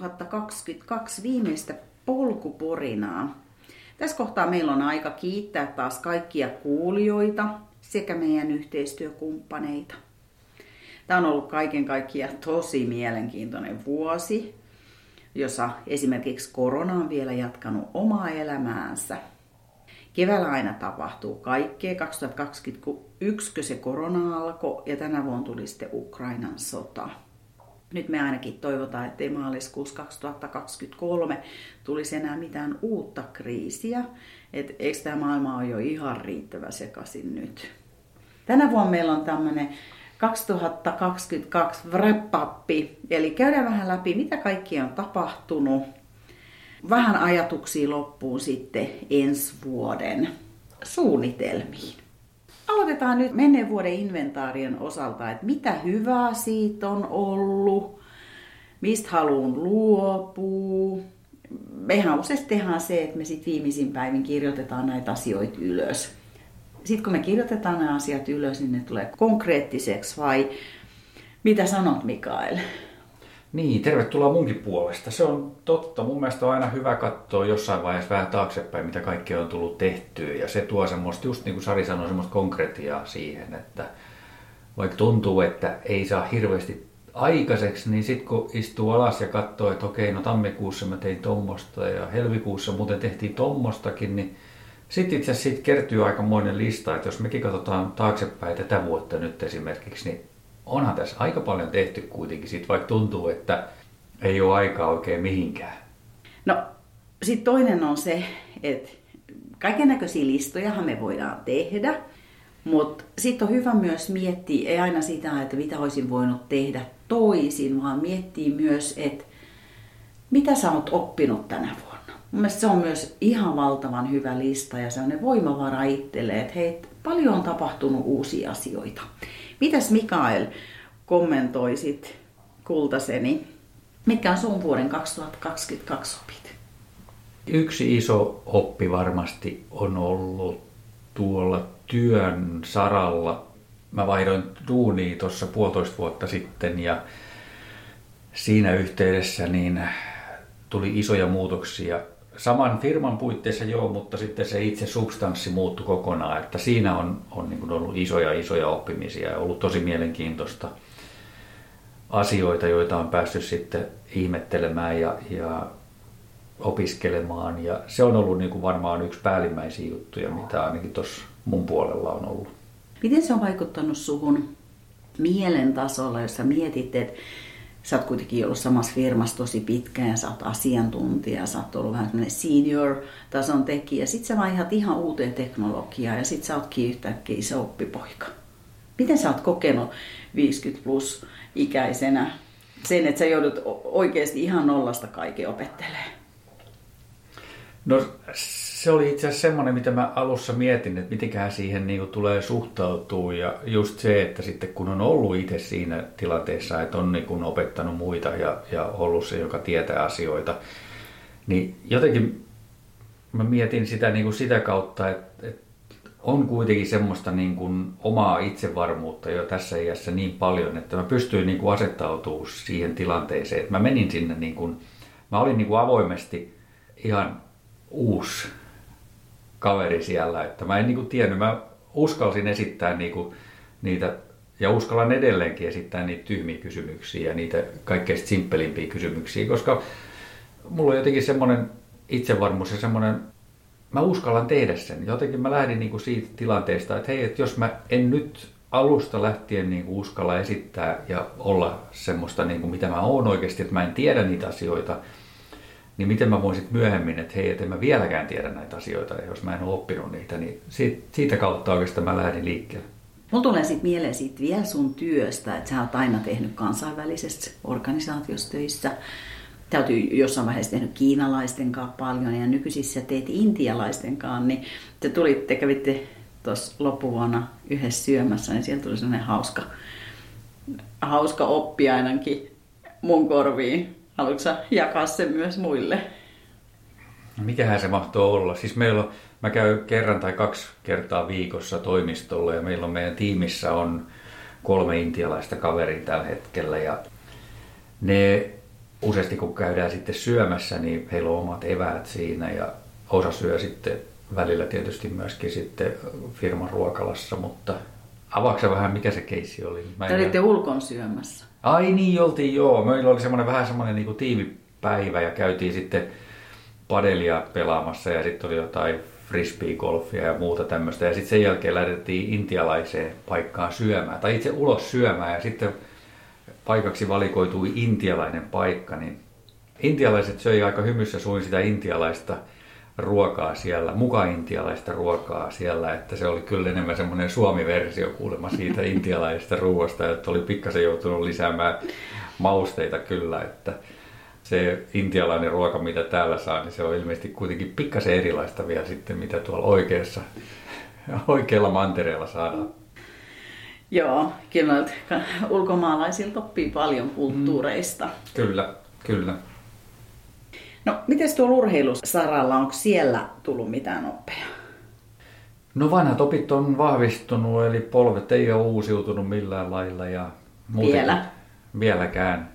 2022 viimeistä polkuporinaa. Tässä kohtaa meillä on aika kiittää taas kaikkia kuulijoita sekä meidän yhteistyökumppaneita. Tämä on ollut kaiken kaikkiaan tosi mielenkiintoinen vuosi, jossa esimerkiksi korona on vielä jatkanut omaa elämäänsä. Keväällä aina tapahtuu kaikkea. 2021 kun se korona alkoi ja tänä vuonna tuli sitten Ukrainan sota. Nyt me ainakin toivotaan, että ei maaliskuussa 2023 tulisi enää mitään uutta kriisiä. Et eikö tämä maailma ole jo ihan riittävä sekaisin nyt? Tänä vuonna meillä on tämmöinen 2022 wrap eli käydään vähän läpi, mitä kaikki on tapahtunut. Vähän ajatuksia loppuun sitten ensi vuoden suunnitelmiin. Aloitetaan nyt menneen vuoden inventaarion osalta, että mitä hyvää siitä on ollut, mistä haluan luopua. Mehän useasti tehdään se, että me sitten viimeisin päivin kirjoitetaan näitä asioita ylös. Sitten kun me kirjoitetaan nämä asiat ylös, niin ne tulee konkreettiseksi vai mitä sanot Mikael? Niin, tervetuloa munkin puolesta. Se on totta. Mun mielestä on aina hyvä katsoa jossain vaiheessa vähän taaksepäin, mitä kaikkea on tullut tehtyä. Ja se tuo semmoista, just niin kuin Sari sanoi, semmoista konkretiaa siihen, että vaikka tuntuu, että ei saa hirveästi aikaiseksi, niin sitten kun istuu alas ja katsoo, että okei, no tammikuussa mä tein tommosta ja helmikuussa muuten tehtiin tommostakin, niin sitten itse asiassa siitä kertyy aikamoinen lista, että jos mekin katsotaan taaksepäin tätä vuotta nyt esimerkiksi, niin onhan tässä aika paljon tehty kuitenkin, sit vaikka tuntuu, että ei ole aikaa oikein mihinkään. No, sitten toinen on se, että kaiken näköisiä listojahan me voidaan tehdä, mutta sitten on hyvä myös miettiä, ei aina sitä, että mitä olisin voinut tehdä toisin, vaan miettiä myös, että mitä sä oot oppinut tänä vuonna. Mun mielestä se on myös ihan valtavan hyvä lista ja sellainen voimavara itselle, että hei, paljon on tapahtunut uusia asioita. Mitäs Mikael kommentoisit kultaseni? Mitkä on sun vuoden 2022 opit? Yksi iso oppi varmasti on ollut tuolla työn saralla. Mä vaihdoin duunia tuossa puolitoista vuotta sitten ja siinä yhteydessä niin tuli isoja muutoksia. Saman firman puitteissa joo, mutta sitten se itse substanssi muuttui kokonaan. Että siinä on, on niin kuin ollut isoja isoja oppimisia ja ollut tosi mielenkiintoista asioita, joita on päässyt sitten ihmettelemään ja, ja opiskelemaan. Ja se on ollut niin kuin varmaan yksi päällimmäisiä juttuja, mitä ainakin tuossa mun puolella on ollut. Miten se on vaikuttanut suhun mielen tasolla, jos sä mietit, että sä oot kuitenkin ollut samassa firmassa tosi pitkään sä oot asiantuntija, sä oot ollut vähän semmoinen senior-tason tekijä. Sitten sä vaihdat ihan uuteen teknologiaan ja sit sä ootkin yhtäkkiä iso oppipoika. Miten sä oot kokenut 50 plus ikäisenä sen, että sä joudut oikeasti ihan nollasta kaiken opettelemaan? No se oli itse asiassa semmoinen, mitä mä alussa mietin, että mitenköhän siihen niin kuin tulee suhtautua. Ja just se, että sitten kun on ollut itse siinä tilanteessa, että on niin kuin opettanut muita ja, ja ollut se, joka tietää asioita, niin jotenkin mä mietin sitä niin kuin sitä kautta, että, että on kuitenkin semmoista niin kuin omaa itsevarmuutta jo tässä iässä niin paljon, että mä pystyin niin kuin asettautumaan siihen tilanteeseen, että mä menin sinne niin kuin, mä olin niin kuin avoimesti ihan uusi kaveri siellä, että mä en niin kuin tiennyt, mä uskalsin esittää niin kuin niitä ja uskallan edelleenkin esittää niitä tyhmiä kysymyksiä ja niitä kaikkein simppelimpiä kysymyksiä, koska mulla on jotenkin semmoinen itsevarmuus ja semmoinen, mä uskallan tehdä sen. Jotenkin mä lähdin niin kuin siitä tilanteesta, että hei, että jos mä en nyt alusta lähtien niin kuin uskalla esittää ja olla semmoista, niin kuin mitä mä oon oikeasti, että mä en tiedä niitä asioita, niin miten mä voisin myöhemmin, että hei, että en mä vieläkään tiedä näitä asioita, ja jos mä en ole oppinut niitä, niin siitä, siitä kautta oikeastaan mä lähdin liikkeelle. Mulla tulee sitten mieleen siitä vielä sun työstä, että sä oot aina tehnyt kansainvälisessä organisaatiossa töissä. Täytyy jossain vaiheessa tehnyt kiinalaisten kanssa paljon ja nykyisissä teet intialaisten kanssa, niin te tulitte, kävitte tuossa loppuvuonna yhdessä syömässä, niin sieltä tuli sellainen hauska, hauska oppi ainakin mun korviin. Haluatko jakaa sen myös muille? Mikähän se mahtoo olla? Siis meillä on, mä käyn kerran tai kaksi kertaa viikossa toimistolla ja meillä on meidän tiimissä on kolme intialaista kaveria tällä hetkellä ja ne useasti kun käydään sitten syömässä, niin heillä on omat eväät siinä ja osa syö sitten välillä tietysti myöskin sitten firman ruokalassa, mutta avaako vähän, mikä se keissi oli? Mä Te olitte ulkon syömässä. Ai niin, oltiin joo. Meillä oli semmoinen vähän semmoinen niin tiimipäivä ja käytiin sitten padelia pelaamassa ja sitten oli jotain frisbee-golfia ja muuta tämmöistä. Ja sitten sen jälkeen lähdettiin intialaiseen paikkaan syömään, tai itse ulos syömään ja sitten paikaksi valikoitui intialainen paikka, niin intialaiset söi aika hymyssä suin sitä intialaista ruokaa siellä, muka intialaista ruokaa siellä, että se oli kyllä enemmän semmoinen suomi-versio kuulemma siitä intialaisesta ruoasta, että oli pikkasen joutunut lisäämään mausteita kyllä, että se intialainen ruoka, mitä täällä saa, niin se on ilmeisesti kuitenkin pikkasen erilaista vielä sitten, mitä tuolla oikeassa, oikealla mantereella saadaan. Joo, kyllä ulkomaalaisilta oppii paljon kulttuureista. Mm, kyllä, kyllä. No, miten tuolla urheilusaralla, onko siellä tullut mitään oppeja? No vanhat opit on vahvistunut, eli polvet ei ole uusiutunut millään lailla. Ja Vielä? Vieläkään.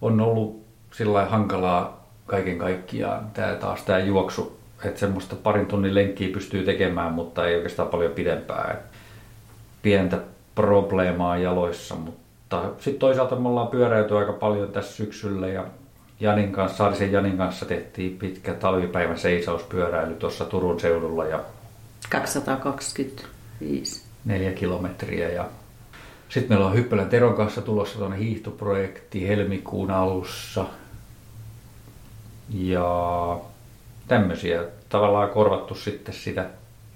On ollut sillä hankalaa kaiken kaikkiaan tämä taas tämä juoksu, että semmoista parin tunnin lenkkiä pystyy tekemään, mutta ei oikeastaan paljon pidempää. Pientä probleemaa jaloissa, mutta sitten toisaalta me ollaan pyöräyty aika paljon tässä syksyllä ja Janin kanssa, Saarisen Janin kanssa tehtiin pitkä talvipäivän seisauspyöräily tuossa Turun seudulla. Ja 225. Neljä kilometriä ja sitten meillä on Hyppälän Teron kanssa tulossa tuonne hiihtoprojekti helmikuun alussa. Ja tämmöisiä tavallaan korvattu sitten sitä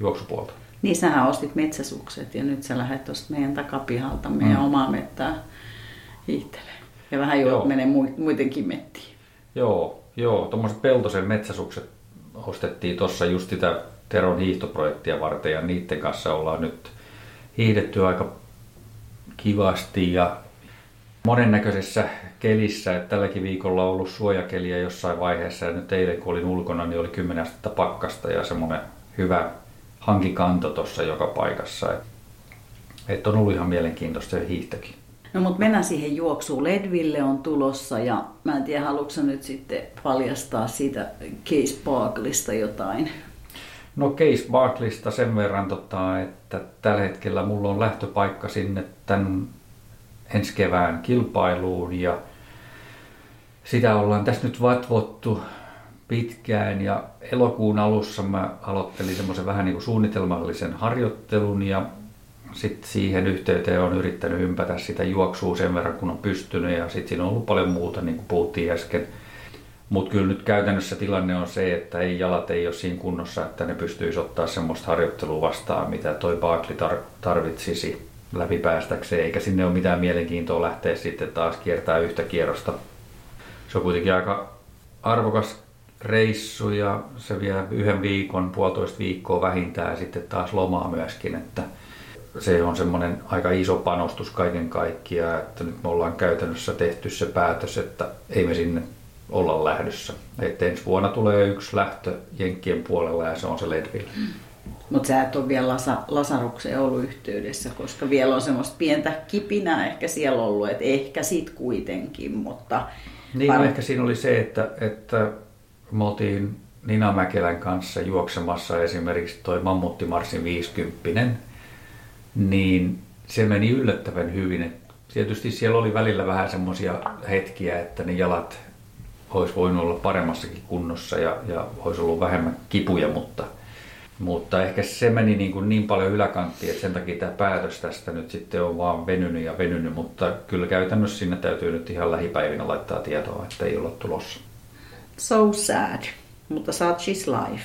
juoksupuolta. Niin sähän ostit metsäsukset ja nyt sä lähdet tuosta meidän takapihalta meidän mm. omaa mettää hiihtelee. Ja vähän jo menee muidenkin mettiin. Joo, joo, tuommoiset peltosen metsäsukset ostettiin tuossa just sitä Teron hiihtoprojektia varten ja niiden kanssa ollaan nyt hiihdetty aika kivasti ja monennäköisessä kelissä. Että tälläkin viikolla on ollut suojakeliä jossain vaiheessa ja nyt eilen kun olin ulkona, niin oli 10 astetta pakkasta ja semmoinen hyvä hankikanto tuossa joka paikassa. Että on ollut ihan mielenkiintoista se hiihtäkin. No mutta mennään siihen juoksuun. Ledville on tulossa ja mä en tiedä, haluatko nyt sitten paljastaa siitä Case Barklista jotain? No Case Barklista sen verran, tota, että tällä hetkellä mulla on lähtöpaikka sinne tämän ensi kevään kilpailuun ja sitä ollaan tässä nyt vatvottu pitkään ja elokuun alussa mä aloittelin semmoisen vähän niin kuin suunnitelmallisen harjoittelun ja sitten siihen yhteyteen on yrittänyt ympätä sitä juoksua sen verran, kun on pystynyt ja sitten siinä on ollut paljon muuta, niin kuin puhuttiin äsken. Mutta kyllä nyt käytännössä tilanne on se, että ei jalat ei ole siinä kunnossa, että ne pystyisi ottaa semmoista harjoittelua vastaan, mitä toi Barkley tar- tarvitsisi läpipäästäkseen, eikä sinne ole mitään mielenkiintoa lähteä sitten taas kiertää yhtä kierrosta. Se on kuitenkin aika arvokas reissu ja se vie yhden viikon, puolitoista viikkoa vähintään ja sitten taas lomaa myöskin, että se on semmoinen aika iso panostus kaiken kaikkiaan, että nyt me ollaan käytännössä tehty se päätös, että ei me sinne olla lähdössä. Että ensi vuonna tulee yksi lähtö Jenkkien puolella ja se on se Ledville. Mutta sä et ole vielä Lasa, Lasarukseen ollut yhteydessä, koska vielä on semmoista pientä kipinää ehkä siellä ollut, että ehkä sit kuitenkin, mutta... Niin, par... no ehkä siinä oli se, että, että me oltiin Nina Mäkelän kanssa juoksemassa esimerkiksi toi Mammuttimarssin 50 niin se meni yllättävän hyvin. Et tietysti siellä oli välillä vähän semmoisia hetkiä, että ne jalat olisi voinut olla paremmassakin kunnossa ja, ja olisi ollut vähemmän kipuja, mutta, mutta ehkä se meni niin, kuin niin paljon yläkanttiin, että sen takia tämä päätös tästä nyt sitten on vaan venynyt ja venynyt, mutta kyllä käytännössä sinne täytyy nyt ihan lähipäivinä laittaa tietoa, että ei olla tulossa. So sad, mutta such is life.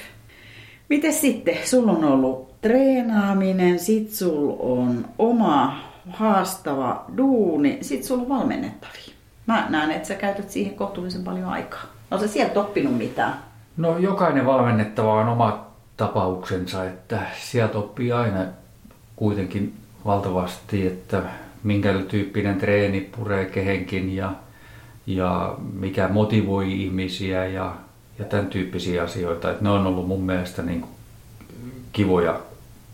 Miten sitten? Sulla on ollut treenaaminen, sit sul on oma haastava duuni, sit sulla on valmennettavia. Mä näen, että sä käytät siihen kohtuullisen paljon aikaa. No sä sieltä oppinut mitään? No jokainen valmennettava on oma tapauksensa, että sieltä oppii aina kuitenkin valtavasti, että minkä tyyppinen treeni puree kehenkin ja, ja mikä motivoi ihmisiä ja, ja tämän tyyppisiä asioita. Että ne on ollut mun mielestä niin kivoja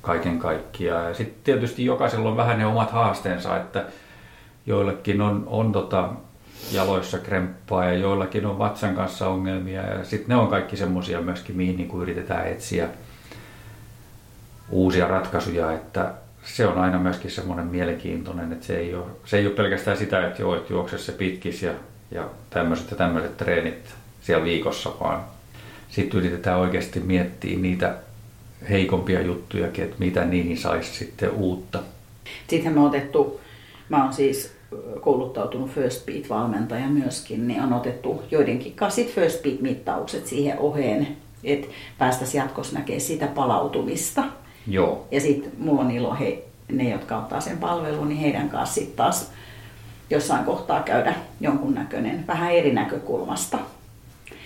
kaiken kaikkiaan. Ja sitten tietysti jokaisella on vähän ne omat haasteensa, että joillekin on, on tota, jaloissa kremppaa ja joillakin on vatsan kanssa ongelmia. Ja sitten ne on kaikki semmoisia myöskin, mihin niin yritetään etsiä uusia ratkaisuja, että se on aina myöskin semmoinen mielenkiintoinen, että se ei ole, se ei ole pelkästään sitä, että joo, että juokse se pitkis ja, ja tämmöiset ja tämmöiset treenit siellä viikossa, vaan sitten yritetään oikeasti miettiä niitä heikompia juttujakin, että mitä niihin saisi sitten uutta. Sittenhän me otettu, mä oon siis kouluttautunut First Beat-valmentaja myöskin, niin on otettu joidenkin kanssa First Beat-mittaukset siihen oheen, että päästäisiin jatkossa näkemään sitä palautumista. Joo. Ja sitten mulla on ilo, he, ne jotka ottaa sen palvelun, niin heidän kanssa sitten taas jossain kohtaa käydä jonkunnäköinen vähän eri näkökulmasta.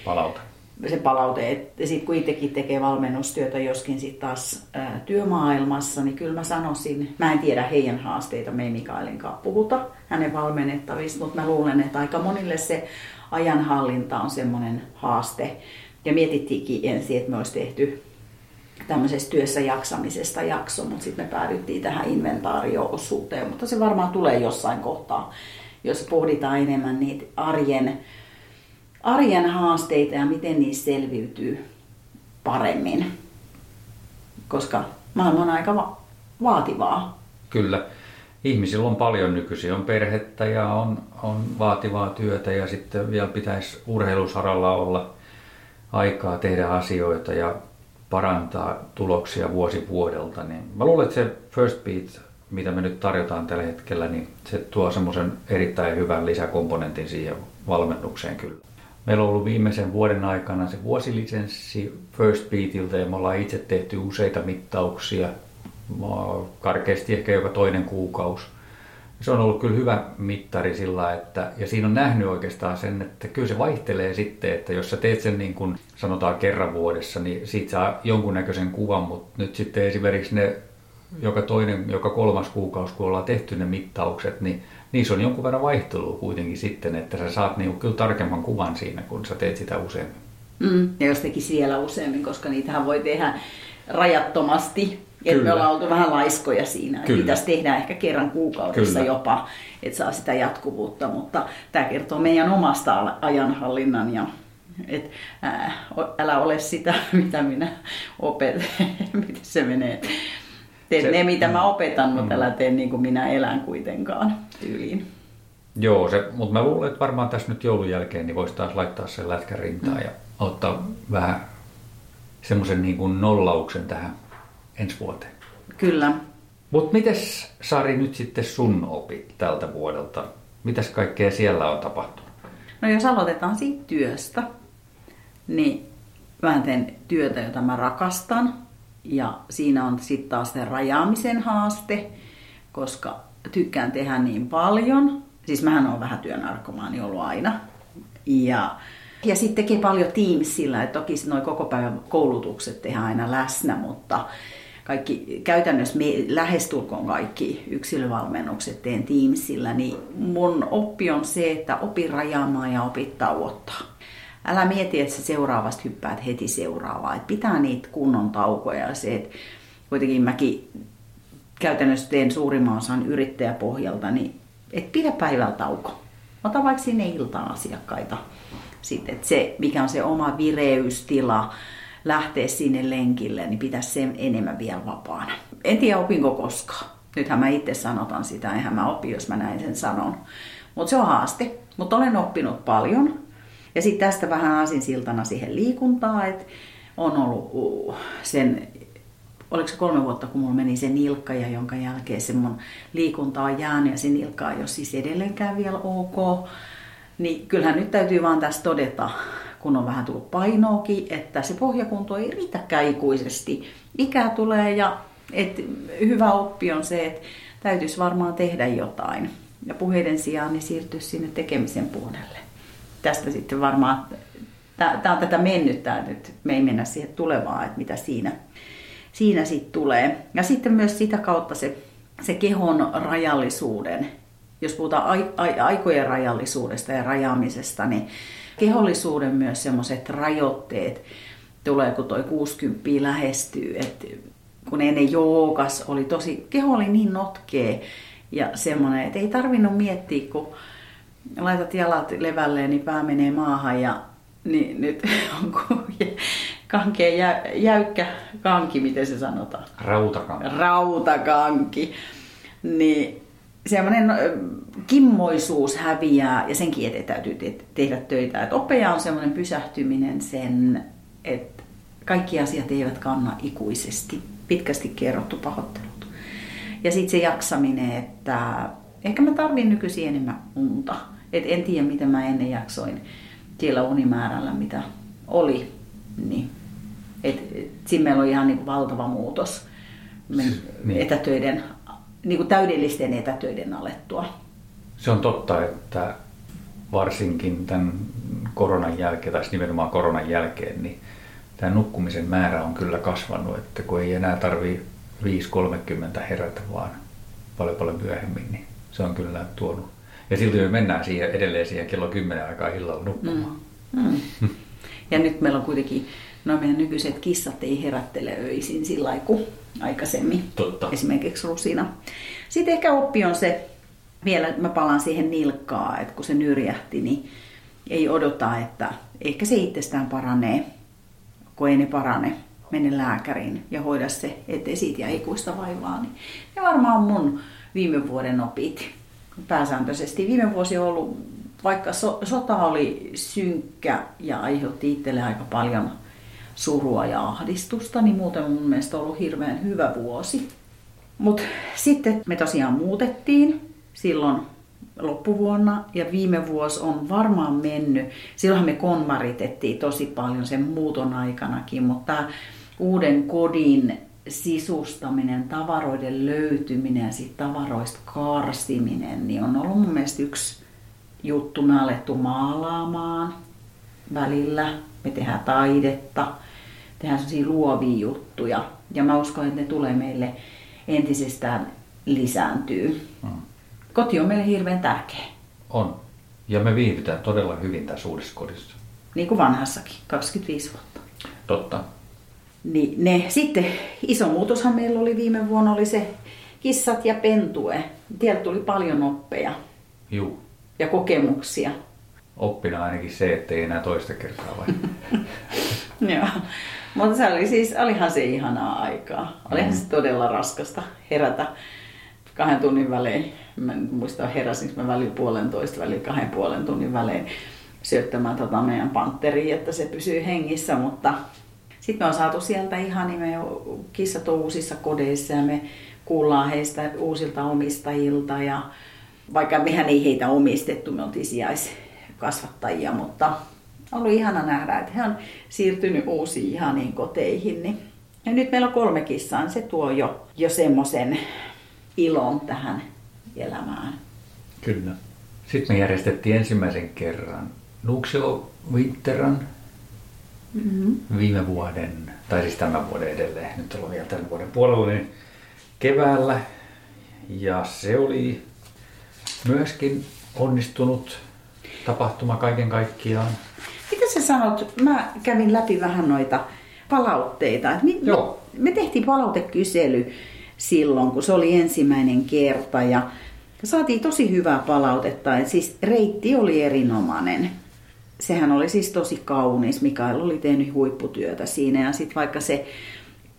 Palaute. Se palaute, että sitten kun itsekin tekee valmennustyötä joskin sitten taas ää, työmaailmassa, niin kyllä mä sanoisin, mä en tiedä heidän haasteita, me ei Mikaelin kanssa puhuta hänen valmennettavista, mutta mä luulen, että aika monille se ajanhallinta on semmoinen haaste. Ja mietittiinkin ensin, että me olisi tehty tämmöisestä työssä jaksamisesta jakso, mutta sitten me päädyttiin tähän inventaarioosuuteen, mutta se varmaan tulee jossain kohtaa, jos pohditaan enemmän niitä arjen, arjen haasteita ja miten niistä selviytyy paremmin, koska maailma on aika va- vaativaa. Kyllä. Ihmisillä on paljon nykyisin, on perhettä ja on, on vaativaa työtä ja sitten vielä pitäisi urheilusaralla olla aikaa tehdä asioita ja parantaa tuloksia vuosi vuodelta, niin mä luulen, että se First Beat, mitä me nyt tarjotaan tällä hetkellä, niin se tuo semmoisen erittäin hyvän lisäkomponentin siihen valmennukseen kyllä. Meillä on ollut viimeisen vuoden aikana se vuosilisenssi First Beatilta ja me ollaan itse tehty useita mittauksia, karkeasti ehkä joka toinen kuukausi – se on ollut kyllä hyvä mittari sillä, että, ja siinä on nähnyt oikeastaan sen, että kyllä se vaihtelee sitten, että jos sä teet sen niin kuin sanotaan kerran vuodessa, niin siitä saa jonkunnäköisen kuvan, mutta nyt sitten esimerkiksi ne joka toinen, joka kolmas kuukausi, kun ollaan tehty ne mittaukset, niin niissä on jonkun verran vaihtelua kuitenkin sitten, että sä saat niin kyllä tarkemman kuvan siinä, kun sä teet sitä useammin. Mm, ja jos teki siellä useammin, koska niitähän voi tehdä rajattomasti että me ollaan oltu vähän laiskoja siinä. Kyllä. Pitäisi tehdä ehkä kerran kuukaudessa Kyllä. jopa, että saa sitä jatkuvuutta. Mutta tämä kertoo meidän omasta ajanhallinnan ja et, ää, älä ole sitä, mitä minä opetan, miten se menee. Tee se, ne, mitä mä opetan, mutta mm. älä tee niin kuin minä elän kuitenkaan tyyliin. Joo, se, mutta mä luulen, että varmaan tässä nyt joulun jälkeen niin voisi taas laittaa sen lätkän rintaan mm. ja ottaa vähän semmoisen niin kuin nollauksen tähän ensi vuoteen. Kyllä. Mutta mites Sari nyt sitten sun opit tältä vuodelta? Mitäs kaikkea siellä on tapahtunut? No jos aloitetaan siitä työstä, niin mä teen työtä, jota mä rakastan. Ja siinä on sitten taas se rajaamisen haaste, koska tykkään tehdä niin paljon. Siis mähän on vähän työnarkomaani ollut aina. Ja, ja sitten tekee paljon Teamsillä, että toki noin koko päivän koulutukset tehdään aina läsnä, mutta kaikki, käytännössä me, lähestulkoon kaikki yksilövalmennukset teen Teamsillä, niin mun oppi on se, että opi rajaamaan ja opi tauottaa. Älä mieti, että sä seuraavasta hyppäät heti seuraavaa. Että pitää niitä kunnon taukoja ja se, että kuitenkin mäkin käytännössä teen suurimman osan yrittäjäpohjalta, niin et pidä päivällä tauko. Ota vaikka sinne ilta-asiakkaita. Sitten, että se, mikä on se oma vireystila, lähteä sinne lenkille, niin pitäisi sen enemmän vielä vapaana. En tiedä opinko koskaan. Nythän mä itse sanotan sitä, eihän mä opi, jos mä näin sen sanon. Mutta se on haaste. Mutta olen oppinut paljon. Ja sitten tästä vähän asinsiltana siihen liikuntaa, että on ollut sen, oliko se kolme vuotta, kun mulla meni se nilkka ja jonka jälkeen se mun liikunta on jäänyt ja se nilkka ei ole siis edelleenkään vielä ok. Niin kyllähän nyt täytyy vaan tässä todeta, kun on vähän tullut painoakin, että se pohjakunto ei riitäkään ikuisesti. Ikä tulee ja Et hyvä oppi on se, että täytyisi varmaan tehdä jotain. Ja puheiden sijaan niin siirtyä sinne tekemisen puolelle. Tästä sitten varmaan, tämä on tätä mennyttä, nyt me ei mennä siihen tulevaan, että mitä siinä, siinä sitten tulee. Ja sitten myös sitä kautta se, se kehon rajallisuuden, jos puhutaan aikojen rajallisuudesta ja rajaamisesta, niin kehollisuuden myös semmoiset rajoitteet tulee, kun toi 60 lähestyy. että kun ennen joogas oli tosi, keho oli niin notkee ja semmoinen, että ei tarvinnut miettiä, kun laitat jalat levälleen, niin pää menee maahan ja niin nyt on kankea jä, jäykkä kanki, miten se sanotaan? Rautakanki. Rautakanki. Niin semmoinen kimmoisuus häviää ja senkin eteen täytyy te- tehdä töitä. Et oppeja on semmoinen pysähtyminen sen, että kaikki asiat eivät kanna ikuisesti. Pitkästi kerrottu pahoittelut. Ja sitten se jaksaminen, että ehkä mä tarvin nykyisin enemmän unta. Et en tiedä, miten mä ennen jaksoin siellä unimäärällä, mitä oli. Niin. Et, et, siinä meillä on ihan niin valtava muutos niin. etätöiden niin kuin täydellisten etätöiden alettua. Se on totta, että varsinkin tämän koronan jälkeen, tai siis nimenomaan koronan jälkeen, niin tämä nukkumisen määrä on kyllä kasvanut, että kun ei enää tarvi 5.30 herätä, vaan paljon paljon myöhemmin, niin se on kyllä tuonut. Ja silti me mennään siihen, edelleen siihen kello 10 aikaa illalla nukkumaan. Mm. Mm. Ja nyt meillä on kuitenkin, no meidän nykyiset kissat ei herättele öisin sillä kuin aikaisemmin. Totta. Esimerkiksi Rusina. Sitten ehkä oppi on se, vielä mä palaan siihen nilkkaa, että kun se nyrjähti, niin ei odota, että ehkä se itsestään paranee, kun ei ne parane. Mene lääkäriin ja hoida se, ettei siitä jää ikuista vaivaa. Niin ne varmaan mun viime vuoden opit pääsääntöisesti. Viime vuosi on ollut, vaikka so, sota oli synkkä ja aiheutti itselle aika paljon surua ja ahdistusta, niin muuten mun mielestä on ollut hirveän hyvä vuosi. Mutta sitten me tosiaan muutettiin silloin loppuvuonna ja viime vuosi on varmaan mennyt. Silloin me konmaritettiin tosi paljon sen muuton aikanakin, mutta uuden kodin sisustaminen, tavaroiden löytyminen ja siitä tavaroista karsiminen, niin on ollut mun mielestä yksi juttu. Me alettu maalaamaan välillä, me tehdään taidetta, tehdään sellaisia luovia juttuja. Ja mä uskon, että ne tulee meille entisestään lisääntyy. Mm. Koti on meille hirveän tärkeä. On. Ja me viihdytään todella hyvin tässä uudessa kodissa. Niin kuin vanhassakin, 25 vuotta. Totta. Niin ne, sitten iso muutoshan meillä oli viime vuonna, oli se kissat ja pentue. Tieltä tuli paljon oppeja. Juu. Ja kokemuksia. Oppina ainakin se, että ei enää toista kertaa vai? Joo. Mutta se oli siis, olihan se ihanaa aikaa. Olihan mm. se todella raskasta herätä kahden tunnin välein. Mä en muista heräsinkö mä väliin puolentoista, väliin kahden puolen tunnin välein syöttämään tota meidän pantteriin, että se pysyy hengissä, mutta sitten me on saatu sieltä ihan, niin me kissat on uusissa kodeissa ja me kuullaan heistä uusilta omistajilta ja vaikka mehän ei heitä omistettu, me oltiin sijaiskasvattajia, mutta on ollut ihana nähdä, että he on siirtynyt uusiin ihaniin koteihin. Niin. Ja nyt meillä on kolme kissaa, niin se tuo jo, jo semmoisen ilon tähän elämään. Kyllä. Sitten me järjestettiin ensimmäisen kerran Nuxio Winteran mm-hmm. viime vuoden, tai siis tämän vuoden edelleen, nyt ollaan vielä tämän vuoden puolella, niin keväällä. Ja se oli myöskin onnistunut tapahtuma kaiken kaikkiaan. Mitä sä sanot? Mä kävin läpi vähän noita palautteita. Me, Joo. me tehtiin palautekysely silloin, kun se oli ensimmäinen kerta ja saatiin tosi hyvää palautetta. Et siis reitti oli erinomainen. Sehän oli siis tosi kaunis. Mikael oli tehnyt huipputyötä siinä ja sitten vaikka se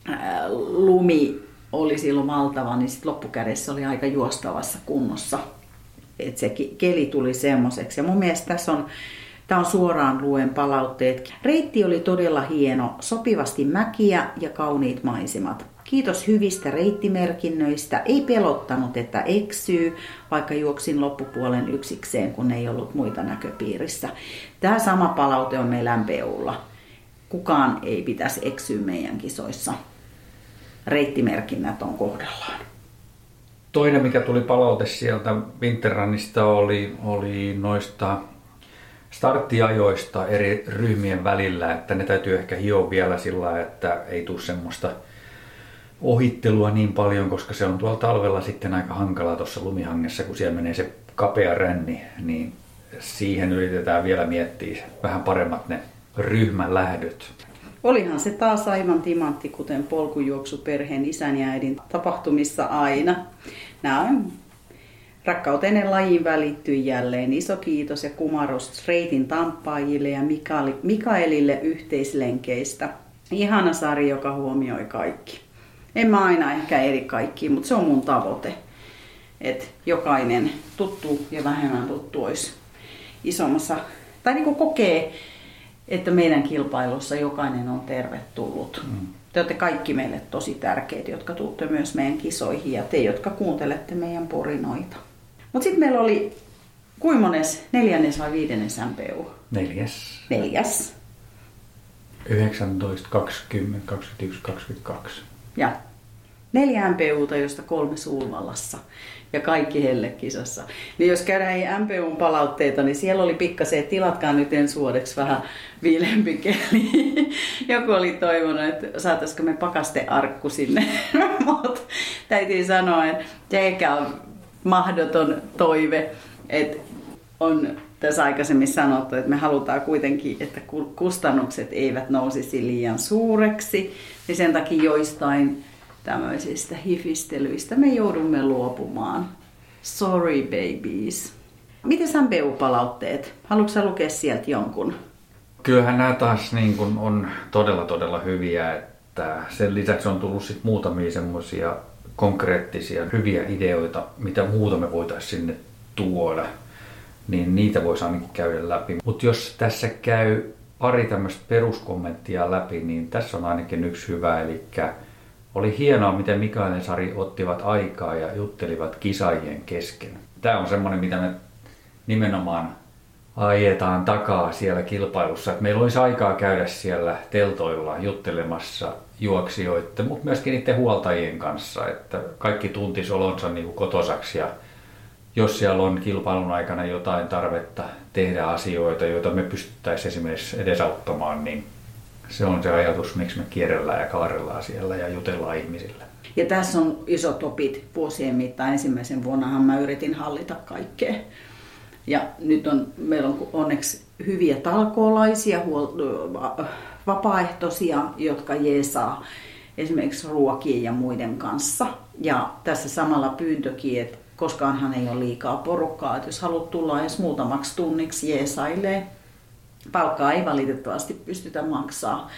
ää, lumi oli silloin valtava, niin sit loppukädessä oli aika juostavassa kunnossa. Et se keli tuli semmoiseksi. Ja mun mielestä tässä on Tämä on suoraan luen palautteet. Reitti oli todella hieno, sopivasti mäkiä ja kauniit maisemat. Kiitos hyvistä reittimerkinnöistä. Ei pelottanut, että eksyy, vaikka juoksin loppupuolen yksikseen, kun ei ollut muita näköpiirissä. Tämä sama palaute on meillä MPUlla. Kukaan ei pitäisi eksyä meidän kisoissa. reittimerkinnät on kohdallaan. Toinen, mikä tuli palaute sieltä Winterrunista, oli, oli noista starttiajoista eri ryhmien välillä, että ne täytyy ehkä hioa vielä sillä että ei tule semmoista ohittelua niin paljon, koska se on tuolla talvella sitten aika hankalaa tuossa lumihangessa, kun siellä menee se kapea ränni, niin siihen yritetään vielä miettiä vähän paremmat ne ryhmän lähdöt. Olihan se taas aivan timantti, kuten polkujuoksu perheen isän ja äidin tapahtumissa aina. Nämä on Rakkauteinen lajiin välittyy jälleen iso kiitos ja kumaros Reitin tamppaajille ja Mikaelille yhteislenkeistä. Ihana sarja, joka huomioi kaikki. En mä aina ehkä eri kaikki, mutta se on mun tavoite. Että jokainen tuttu ja vähemmän tuttu olisi isommassa, tai niin kokee, että meidän kilpailussa jokainen on tervetullut. Mm. Te olette kaikki meille tosi tärkeitä, jotka tuutte myös meidän kisoihin ja te, jotka kuuntelette meidän porinoita. Mutta sitten meillä oli, kuinka mones, neljännes vai viidennes MPU? Neljäs. Neljäs. 19, 20, 21, 22. Ja neljä MPUta, joista kolme Sulvallassa ja kaikki hellekisassa. Niin jos käydään MPUn palautteita, niin siellä oli pikkasen, että tilatkaa nyt ensi vuodeksi vähän viilempi keli. Joku oli toivonut, että saataisiko me pakastearkku sinne. Mutta täytyy sanoa, että se on mahdoton toive, että on tässä aikaisemmin sanottu, että me halutaan kuitenkin, että kustannukset eivät nousisi liian suureksi, niin sen takia joistain tämmöisistä hifistelyistä me joudumme luopumaan. Sorry babies. Miten MPU-palautteet? Haluatko lukea sieltä jonkun? Kyllähän nämä taas niin kuin on todella todella hyviä, että sen lisäksi on tullut sit muutamia semmoisia konkreettisia hyviä ideoita, mitä muuta me voitaisiin sinne tuoda, niin niitä voisi ainakin käydä läpi. Mutta jos tässä käy pari tämmöistä peruskommenttia läpi, niin tässä on ainakin yksi hyvä, eli oli hienoa, miten Mikael ja Sari ottivat aikaa ja juttelivat kisaajien kesken. Tämä on semmoinen, mitä me nimenomaan ajetaan takaa siellä kilpailussa. Että meillä olisi aikaa käydä siellä teltoilla juttelemassa juoksijoiden, mutta myöskin niiden huoltajien kanssa, että kaikki tuntis olonsa niin kotosaksi ja jos siellä on kilpailun aikana jotain tarvetta tehdä asioita, joita me pystyttäisiin esimerkiksi edesauttamaan, niin se on se ajatus, miksi me kierrellään ja kaarellaan siellä ja jutellaan ihmisille. Ja tässä on isot opit vuosien mittaan. Ensimmäisen vuonnahan mä yritin hallita kaikkea. Ja nyt on, meillä on onneksi hyviä talkoolaisia, vapaaehtoisia, jotka jeesaa esimerkiksi ruokien ja muiden kanssa. Ja tässä samalla pyyntökin, että koskaanhan ei ole liikaa porukkaa, että jos haluat tulla edes muutamaksi tunniksi jeesailee, palkkaa ei valitettavasti pystytä maksaa,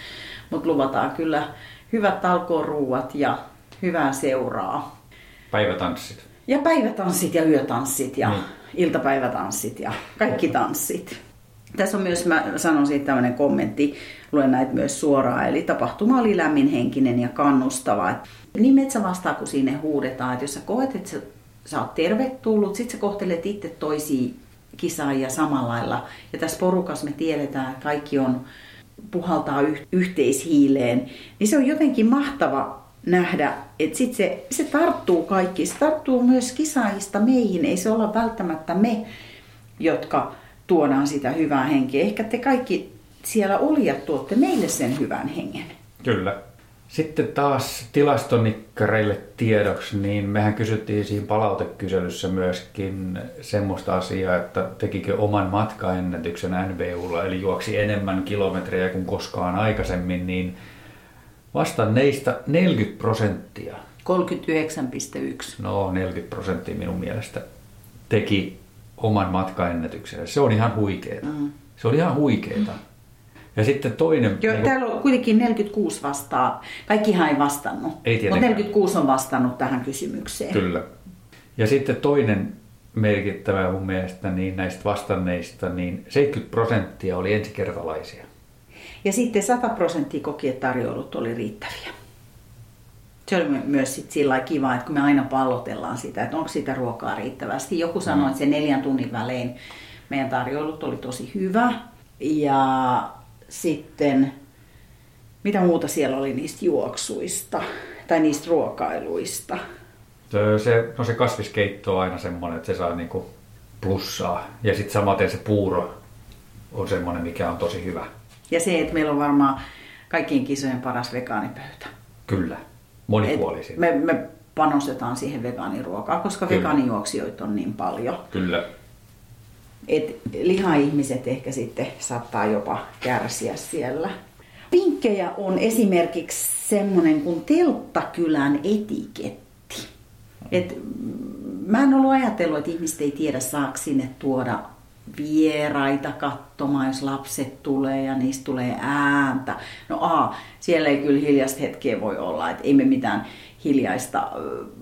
mutta luvataan kyllä hyvät talkooruuat ja hyvää seuraa. Päivätanssit. Ja päivätanssit ja yötanssit ja mm. iltapäivätanssit ja kaikki tanssit. Tässä on myös, mä sanon siitä tämmöinen kommentti, luen näitä myös suoraan, eli tapahtuma oli lämminhenkinen ja kannustava. Niin metsä vastaa, kun sinne huudetaan, että jos sä koet, että sä, oot tervetullut, sit sä kohtelet itse toisia kisaajia samalla lailla. Ja tässä porukassa me tiedetään, että kaikki on puhaltaa yhteishiileen, niin se on jotenkin mahtava nähdä, että sit se, se tarttuu kaikki. Se tarttuu myös kisaajista meihin. Ei se olla välttämättä me, jotka tuodaan sitä hyvää henkeä. Ehkä te kaikki siellä olijat tuotte meille sen hyvän hengen. Kyllä. Sitten taas tilastonikkareille tiedoksi, niin mehän kysyttiin siinä palautekyselyssä myöskin semmoista asiaa, että tekikö oman matkaennätyksen NBUlla, eli juoksi enemmän kilometrejä kuin koskaan aikaisemmin, niin vastanneista 40 prosenttia. 39,1. No 40 prosenttia minun mielestä teki oman matkaennätyksen. Se on ihan huikeeta. Mm. Se oli ihan huikeeta. Ja sitten toinen... Jo, niin täällä on kuitenkin 46 vastaa. Kaikkihan ei vastannut. Ei Mutta 46 on vastannut tähän kysymykseen. Kyllä. Ja sitten toinen merkittävä mun mielestä niin näistä vastanneista, niin 70 prosenttia oli ensikertalaisia. Ja sitten 100 prosenttia koki, että tarjoulut oli riittäviä. Se oli myös sit sillä kiva, että kun me aina pallotellaan sitä, että onko sitä ruokaa riittävästi. Joku sanoi, että se neljän tunnin välein meidän tarjoulut oli tosi hyvä. Ja sitten, mitä muuta siellä oli niistä juoksuista? tai niistä ruokailuista? Se, no se kasviskeitto on aina semmoinen, että se saa niinku plussaa. Ja sitten samaten se puuro on semmoinen, mikä on tosi hyvä. Ja se, että meillä on varmaan kaikkien kisojen paras vegaanipöytä. Kyllä, monipuolisin. Et me, me panostetaan siihen vegaaniruokaan, koska Kyllä. vegaanijuoksijoita on niin paljon. Kyllä. Et liha-ihmiset ehkä sitten saattaa jopa kärsiä siellä. Vinkkejä on esimerkiksi semmoinen kuin telttakylän etiketti. Et mä en ollut ajatellut, että ihmiset ei tiedä saako sinne tuoda vieraita katsomaan, jos lapset tulee ja niistä tulee ääntä. No a, siellä ei kyllä hiljaista hetkeä voi olla, että ei me mitään hiljaista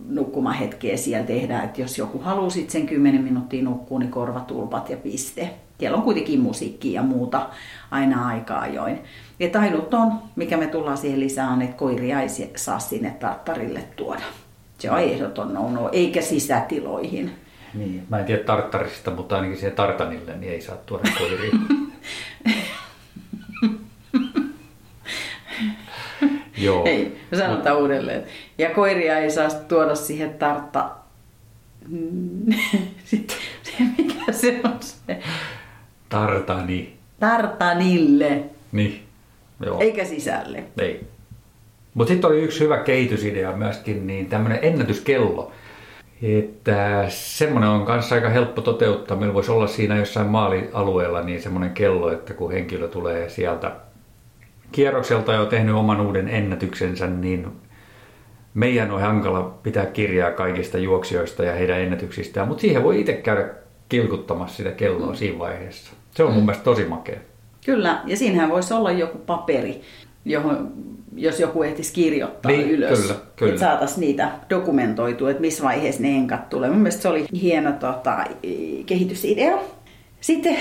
nukkumahetkeä siellä tehdä, että jos joku haluaa sit sen 10 minuuttia nukkua, niin korvatulpat ja piste. Siellä on kuitenkin musiikkia ja muuta aina aika ajoin. Ja ainut on, mikä me tullaan siihen lisää, on, että koiria ei saa sinne tarttarille tuoda. Se on ehdoton no, eikä sisätiloihin. Niin. Mä en tiedä tarttarista, mutta ainakin siihen tartanille niin ei saa tuoda koiria. Joo. Ei, sanotaan uudelleen. Ja koiria ei saa tuoda siihen tartta... Sitten se, mikä se on se? Tartani. Tartanille, Niin. Joo. eikä sisälle. Ei. Mutta sitten oli yksi hyvä kehitysidea myöskin, niin tämmöinen ennätyskello. Että semmoinen on kanssa aika helppo toteuttaa. Meillä voisi olla siinä jossain maalialueella niin semmoinen kello, että kun henkilö tulee sieltä kierrokselta ja on tehnyt oman uuden ennätyksensä, niin meidän on hankala pitää kirjaa kaikista juoksijoista ja heidän ennätyksistään, mutta siihen voi itse käydä kilkuttamassa sitä kelloa siinä vaiheessa. Se on mun mielestä tosi makea. Kyllä, ja siinähän voisi olla joku paperi, johon, jos joku ehtisi kirjoittaa Niin, ylös. kyllä, kyllä. Että saataisiin niitä dokumentoitua, että missä vaiheessa ne enkat tulee. Mun mielestä se oli hieno tota, kehitysidea. Sitten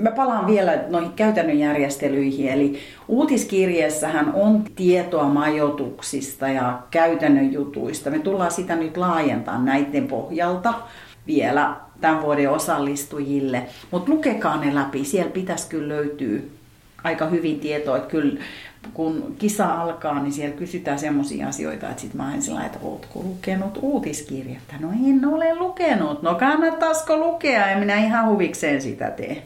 mä palaan vielä noihin käytännön järjestelyihin, eli uutiskirjeessähän on tietoa majoituksista ja käytännön jutuista. Me tullaan sitä nyt laajentamaan näiden pohjalta vielä tämän vuoden osallistujille, mutta lukekaa ne läpi, siellä pitäisi kyllä löytyä aika hyvin tietoa, että kyllä kun kisa alkaa, niin siellä kysytään semmoisia asioita, että sitten mä aina sillä että ootko lukenut uutiskirjettä? No en ole lukenut. No kannattaisiko lukea? En minä ihan huvikseen sitä tee.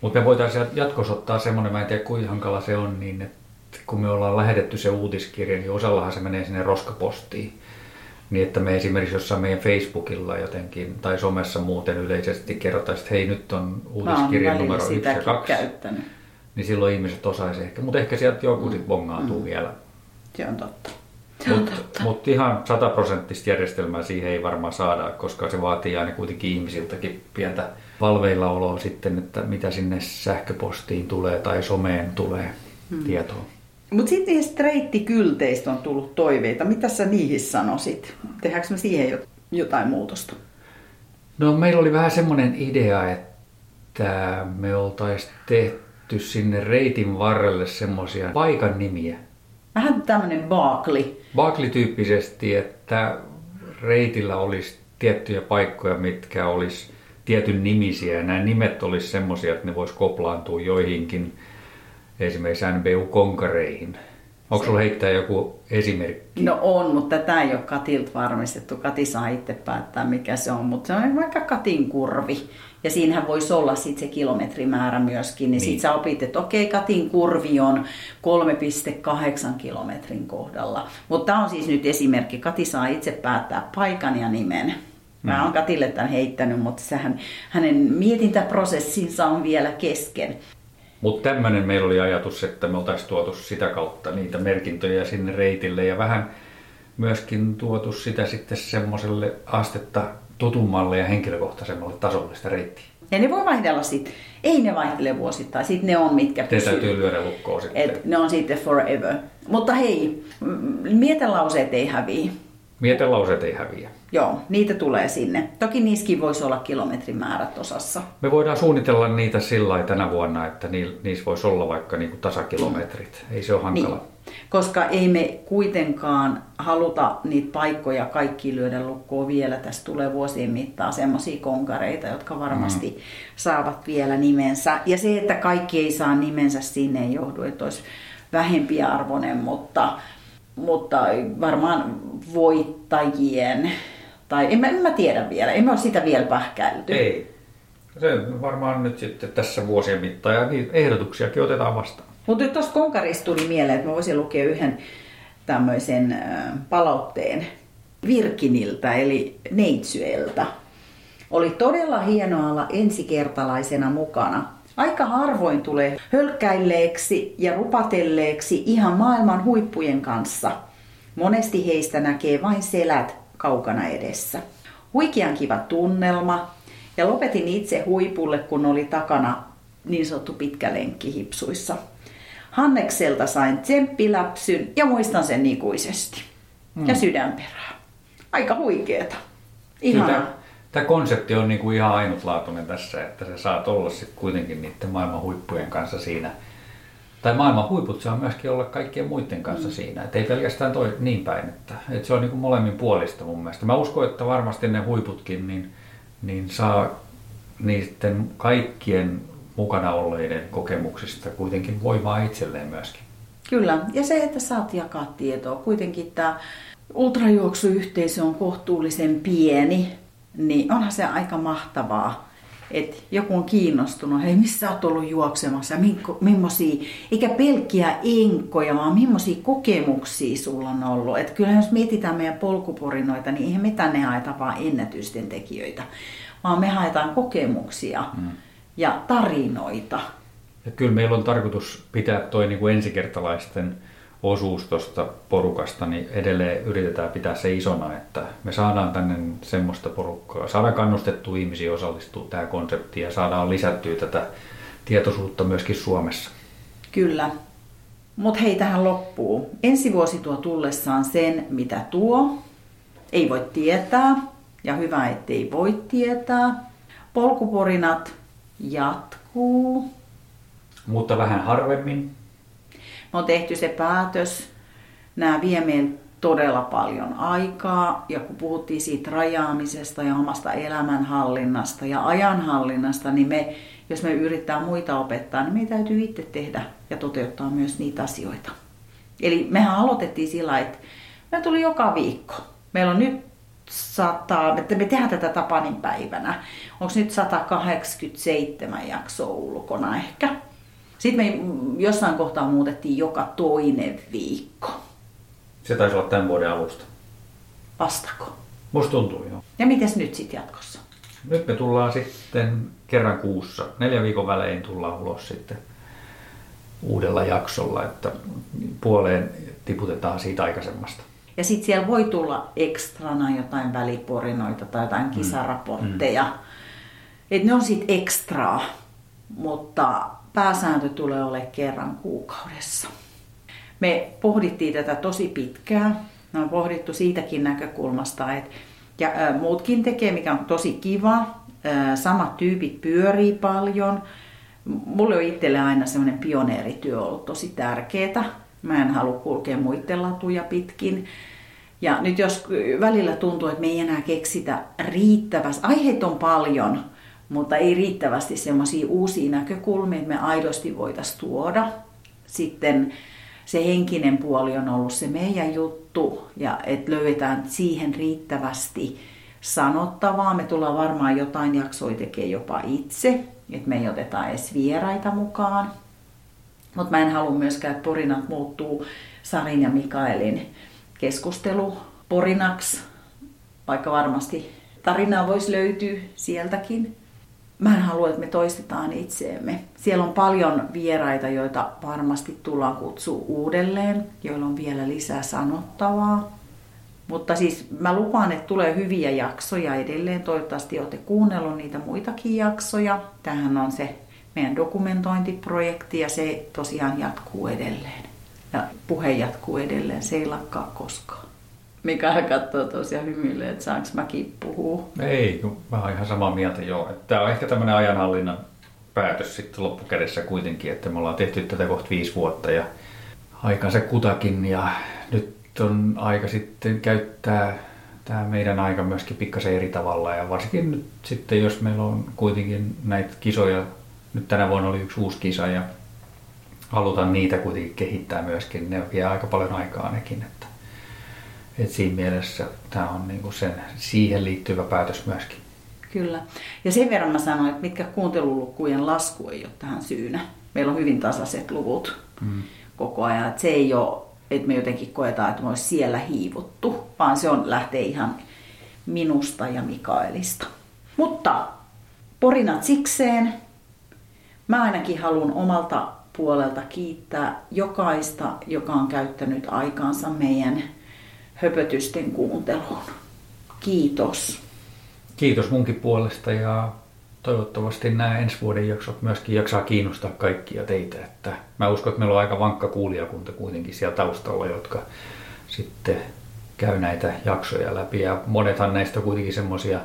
Mutta me voitaisiin jatkossa ottaa semmoinen, mä en tiedä kuinka hankala se on, niin että kun me ollaan lähetetty se uutiskirja, niin osallahan se menee sinne roskapostiin. Niin että me esimerkiksi jossain meidän Facebookilla jotenkin tai somessa muuten yleisesti kerrotaan, että hei nyt on Mä oon uutiskirja välillä numero 1 ja sitäkin 2. käyttänyt. Niin silloin ihmiset osaisi ehkä, mutta ehkä sieltä joku Mm. sitten bongaatuu vielä. Se on totta. Mutta mut ihan sataprosenttista järjestelmää siihen ei varmaan saada, koska se vaatii aina kuitenkin ihmisiltäkin pientä valveillaoloa sitten, että mitä sinne sähköpostiin tulee tai someen tulee Hmm. tietoa. Mutta sitten niistä reittikylteistä on tullut toiveita. Mitä sä niihin sanoisit? Tehdäänkö me siihen jo- jotain muutosta? No meillä oli vähän semmoinen idea, että me oltaisiin tehty sinne reitin varrelle semmoisia paikan nimiä. Vähän tämmöinen baakli. Baakli-tyyppisesti, että reitillä olisi tiettyjä paikkoja, mitkä olisi tietyn nimisiä ja nämä nimet olisi semmoisia, että ne vois koplaantua joihinkin esimerkiksi NBU-konkareihin. Onko sulla heittää joku esimerkki? No on, mutta tätä ei ole Katilta varmistettu. Kati saa itse päättää, mikä se on. Mutta se on vaikka Katin kurvi. Ja siinähän voisi olla sit se kilometrimäärä myöskin. Niin, niin. Niin. sit sä opit, että okei, Katin kurvi on 3,8 kilometrin kohdalla. Mutta tämä on siis nyt esimerkki. Kati saa itse päättää paikan ja nimen. Mä oon Katille tämän heittänyt, mutta sehän, hänen mietintäprosessinsa on vielä kesken. Mutta tämmöinen meillä oli ajatus, että me oltaisiin tuotu sitä kautta niitä merkintöjä sinne reitille ja vähän myöskin tuotu sitä sitten semmoiselle astetta tutummalle ja henkilökohtaisemmalle tasolle sitä reittiä. Ja ne voi vaihdella sitten. Ei ne vaihtele vuosittain. Sitten ne on mitkä Te pysyy. täytyy lyödä lukkoon sitten. Et ne on sitten forever. Mutta hei, mm, mietelauseet ei häviä. Mietelauseet ei häviä. Joo, niitä tulee sinne. Toki niissäkin voisi olla kilometrimäärät osassa. Me voidaan suunnitella niitä sillä lailla tänä vuonna, että ni- niissä voisi olla vaikka niinku tasakilometrit. Ei se ole hankala. Niin. Koska ei me kuitenkaan haluta niitä paikkoja kaikki lyödä lukkoon vielä. Tässä tulee vuosien mittaan semmoisia konkareita, jotka varmasti mm. saavat vielä nimensä. Ja se, että kaikki ei saa nimensä sinne ei johdu, että olisi vähempiarvoinen, mutta mutta varmaan voittajien, tai en mä, en mä tiedä vielä, en mä ole sitä vielä pähkäilty. Ei. Se varmaan nyt sitten tässä vuosien mittaan ja niitä ehdotuksiakin otetaan vastaan. Mutta nyt tuosta konkarista tuli mieleen, että mä voisin lukea yhden tämmöisen palautteen Virkiniltä, eli Neitsyeltä. Oli todella hienoa olla ensikertalaisena mukana. Aika harvoin tulee hölkkäilleeksi ja rupatelleeksi ihan maailman huippujen kanssa. Monesti heistä näkee vain selät kaukana edessä. Huikean kiva tunnelma ja lopetin itse huipulle, kun oli takana niin sanottu pitkä lenkki hipsuissa. Hannekselta sain tsemppiläpsyn ja muistan sen ikuisesti. Mm. Ja sydänperää. Aika huikeeta. Ihana. Tämä konsepti on niinku ihan ainutlaatuinen tässä, että sä saat olla sitten kuitenkin niiden maailman huippujen kanssa siinä. Tai maailman huiput saa myöskin olla kaikkien muiden kanssa mm. siinä. Et ei pelkästään toi niin päin, että, että se on niinku molemmin puolista mun mielestä. Mä uskon, että varmasti ne huiputkin niin, niin saa niiden kaikkien mukana olleiden kokemuksista kuitenkin voimaa itselleen myöskin. Kyllä, ja se, että saat jakaa tietoa. Kuitenkin tämä ultrajuoksuyhteisö on kohtuullisen pieni, niin onhan se aika mahtavaa, että joku on kiinnostunut, hei missä olet ollut juoksemassa, millaisia, eikä pelkkiä enkkoja, vaan millaisia kokemuksia sulla on ollut. Että kyllä jos mietitään meidän polkuporinoita, niin eihän me tänne haeta vaan ennätysten tekijöitä, vaan me haetaan kokemuksia mm. ja tarinoita. Ja kyllä meillä on tarkoitus pitää toi niin kuin ensikertalaisten osuus tuosta porukasta, niin edelleen yritetään pitää se isona, että me saadaan tänne semmoista porukkaa, saadaan kannustettua ihmisiä osallistua tähän konseptiin ja saadaan lisättyä tätä tietoisuutta myöskin Suomessa. Kyllä. Mutta hei tähän loppuu. Ensi vuosi tuo tullessaan sen, mitä tuo. Ei voi tietää, ja hyvä, ettei voi tietää. Polkuporinat jatkuu. Mutta vähän harvemmin. Me on tehty se päätös. Nämä vie meiltä todella paljon aikaa. Ja kun puhuttiin siitä rajaamisesta ja omasta elämänhallinnasta ja ajanhallinnasta, niin me, jos me yrittää muita opettaa, niin meidän täytyy itse tehdä ja toteuttaa myös niitä asioita. Eli mehän aloitettiin sillä, että me tuli joka viikko. Meillä on nyt 100, että me tehdään tätä Tapanin päivänä. Onko nyt 187 jaksoa ulkona ehkä? Sitten me jossain kohtaa muutettiin joka toinen viikko. Se taisi olla tämän vuoden alusta. Vastako? Musta tuntuu, joo. Ja miten nyt sitten jatkossa? Nyt me tullaan sitten kerran kuussa. Neljän viikon välein tullaan ulos sitten uudella jaksolla, että puoleen tiputetaan siitä aikaisemmasta. Ja sitten siellä voi tulla ekstrana jotain väliporinoita tai jotain mm. kisaraportteja. Mm. Et ne on sitten ekstraa, mutta pääsääntö tulee olemaan kerran kuukaudessa. Me pohdittiin tätä tosi pitkään. Me on pohdittu siitäkin näkökulmasta, että ja, muutkin tekee, mikä on tosi kiva. Ä, samat tyypit pyörii paljon. Mulle on itselle aina semmoinen pioneerityö ollut tosi tärkeää. Mä en halua kulkea muiden latuja pitkin. Ja nyt jos välillä tuntuu, että me ei enää keksitä riittävästi, aiheet on paljon, mutta ei riittävästi semmoisia uusia näkökulmia, että me aidosti voitaisiin tuoda. Sitten se henkinen puoli on ollut se meidän juttu ja että löydetään siihen riittävästi sanottavaa. Me tullaan varmaan jotain jaksoja tekemään jopa itse, että me ei oteta edes vieraita mukaan. Mutta mä en halua myöskään, että porinat muuttuu Sarin ja Mikaelin keskustelu porinaksi, vaikka varmasti tarinaa voisi löytyä sieltäkin. Mä en halua, että me toistetaan itseemme. Siellä on paljon vieraita, joita varmasti tullaan kutsua uudelleen, joilla on vielä lisää sanottavaa. Mutta siis mä lupaan, että tulee hyviä jaksoja edelleen. Toivottavasti olette kuunnellut niitä muitakin jaksoja. Tähän on se meidän dokumentointiprojekti ja se tosiaan jatkuu edelleen. Ja puhe jatkuu edelleen, se ei lakkaa koskaan. Mikael katsoo tosiaan hymyilee, että saanko mäkin puhua. Ei, mä oon ihan samaa mieltä joo. Tämä on ehkä tämmöinen ajanhallinnan päätös sitten loppukädessä kuitenkin, että me ollaan tehty tätä kohta viisi vuotta ja aikansa kutakin ja nyt on aika sitten käyttää tämä meidän aika myöskin pikkasen eri tavalla ja varsinkin nyt sitten, jos meillä on kuitenkin näitä kisoja, nyt tänä vuonna oli yksi uusi kisa ja halutaan niitä kuitenkin kehittää myöskin, ne vie aika paljon aikaa nekin, että Et siinä mielessä tämä on niinku sen, siihen liittyvä päätös myöskin. Kyllä. Ja sen verran mä sanoin, että mitkä kuuntelulukujen lasku ei ole tähän syynä. Meillä on hyvin tasaiset luvut mm. koko ajan. Että se ei ole, että me jotenkin koetaan, että me olisi siellä hiivuttu, vaan se on lähtee ihan minusta ja Mikaelista. Mutta porinat sikseen. Mä ainakin haluan omalta puolelta kiittää jokaista, joka on käyttänyt aikaansa meidän höpötysten kuunteluun. Kiitos. Kiitos munkin puolesta ja toivottavasti nämä ensi vuoden jaksot myöskin jaksaa kiinnostaa kaikkia teitä. Että mä uskon, että meillä on aika vankka kuulijakunta kuitenkin siellä taustalla, jotka sitten käy näitä jaksoja läpi. Ja monethan näistä on kuitenkin semmoisia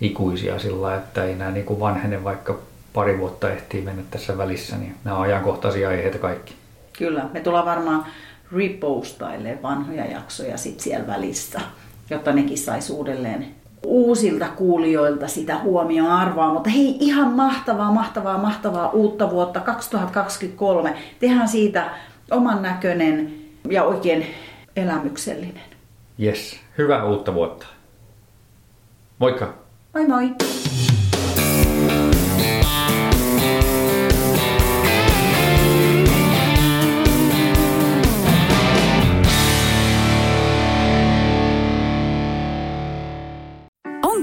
ikuisia sillä että ei nämä niin kuin vanhene vaikka pari vuotta ehtii mennä tässä välissä, niin nämä on ajankohtaisia aiheita kaikki. Kyllä, me tullaan varmaan repostailemaan vanhoja jaksoja sitten siellä välissä, jotta nekin saisi uudelleen uusilta kuulijoilta sitä huomioon arvoa. Mutta hei, ihan mahtavaa, mahtavaa, mahtavaa uutta vuotta 2023. Tehdään siitä oman näköinen ja oikein elämyksellinen. Yes, hyvää uutta vuotta. Moikka! Moi moi!